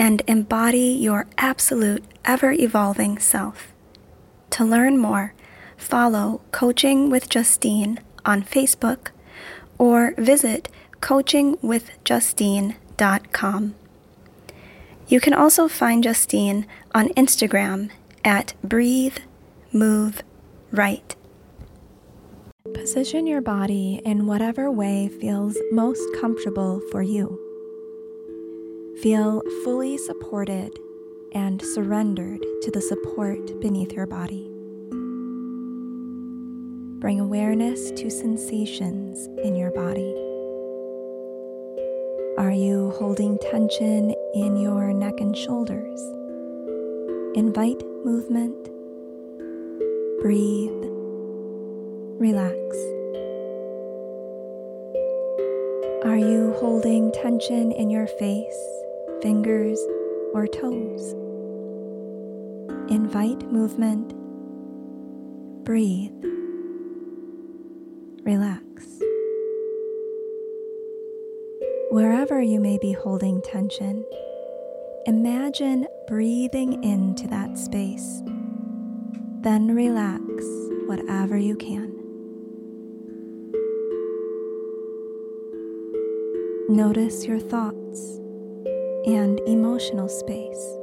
and embody your absolute, ever evolving self. To learn more, follow Coaching with Justine on Facebook or visit coachingwithjustine.com. You can also find Justine on Instagram at Breathe, Move, Right. Position your body in whatever way feels most comfortable for you. Feel fully supported and surrendered to the support beneath your body. Bring awareness to sensations in your body. Are you holding tension in your neck and shoulders? Invite movement. Breathe. Relax. Are you holding tension in your face? Fingers, or toes. Invite movement. Breathe. Relax. Wherever you may be holding tension, imagine breathing into that space. Then relax whatever you can. Notice your thoughts and emotional space.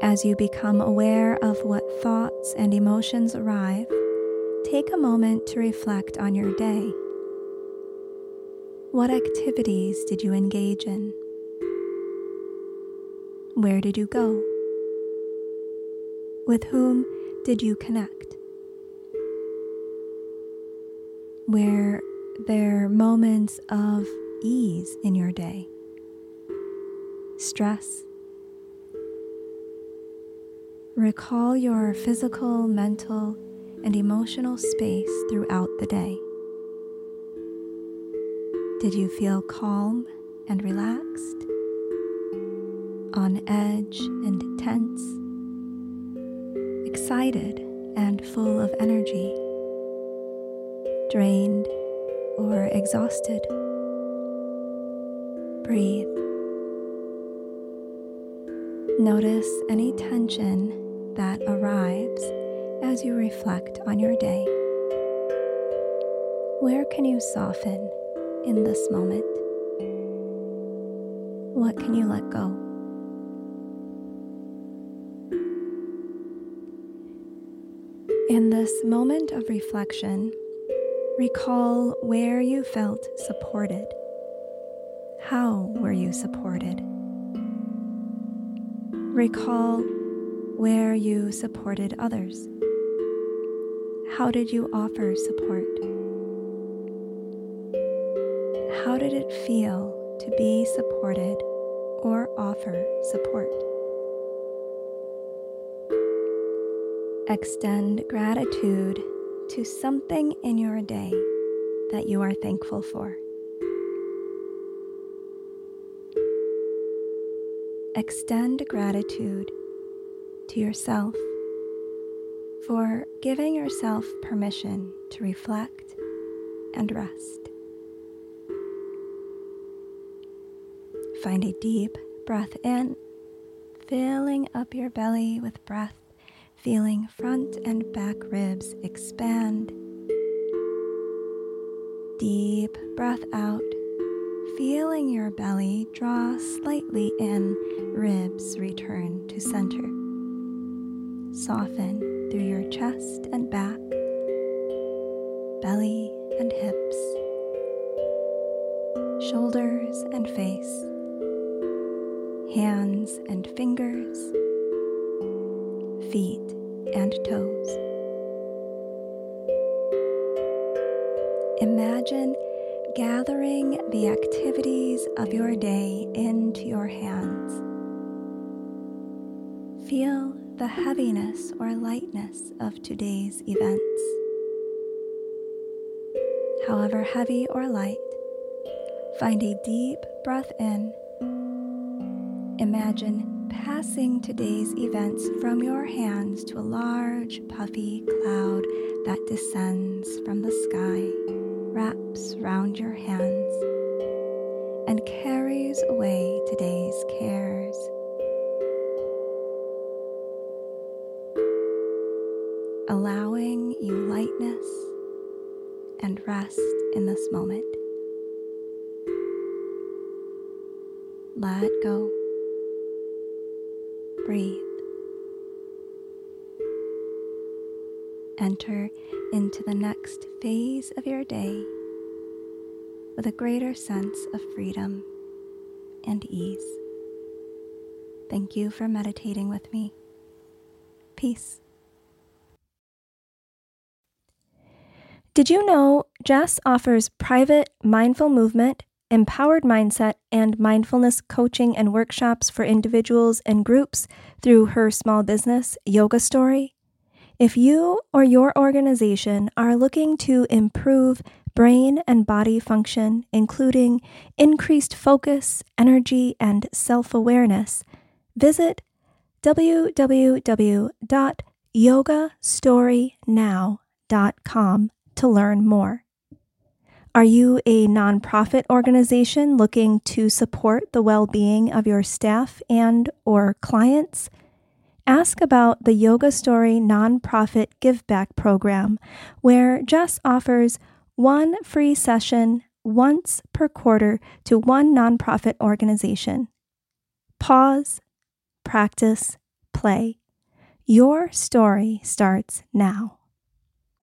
As you become aware of what thoughts and emotions arrive, take a moment to reflect on your day. What activities did you engage in? Where did you go? With whom did you connect? Were there moments of ease in your day? Stress. Recall your physical, mental, and emotional space throughout the day. Did you feel calm and relaxed? On edge and tense? Excited and full of energy? Drained or exhausted? Breathe. Notice any tension that arrives as you reflect on your day. Where can you soften in this moment? What can you let go? In this moment of reflection, recall where you felt supported. How were you supported? Recall where you supported others. How did you offer support? How did it feel to be supported or offer support? Extend gratitude to something in your day that you are thankful for. Extend gratitude to yourself for giving yourself permission to reflect and rest. Find a deep breath in, filling up your belly with breath, feeling front and back ribs expand. Deep breath out feeling your belly draw slightly in, ribs return to center. Soften through your chest and back, belly and hips, shoulders and face, hands and fingers, feet and toes. Imagine gathering the activities of your day into your hands, Feel the heaviness or lightness of today's events. However heavy or light, find a deep breath in. Imagine passing today's events from your hands to a large, puffy cloud that descends from the sky, wraps round your hands, and carries away today's cares. Allowing you lightness and rest in this moment. Let go. Breathe. Enter into the next phase of your day with a greater sense of freedom and ease. Thank you for meditating with me. Peace. Did you know Jess offers private mindful movement empowered mindset, and mindfulness coaching and workshops for individuals and groups through her small business, Yoga Story. If you or your organization are looking to improve brain and body function, including increased focus, energy, and self awareness, visit www.yogastorynow.com to learn more. Are you a nonprofit organization looking to support the well-being of your staff and or clients? Ask about the Yoga Story nonprofit give back program where Jess offers one free session once per quarter to one nonprofit organization. Pause, practice, play. Your story starts now.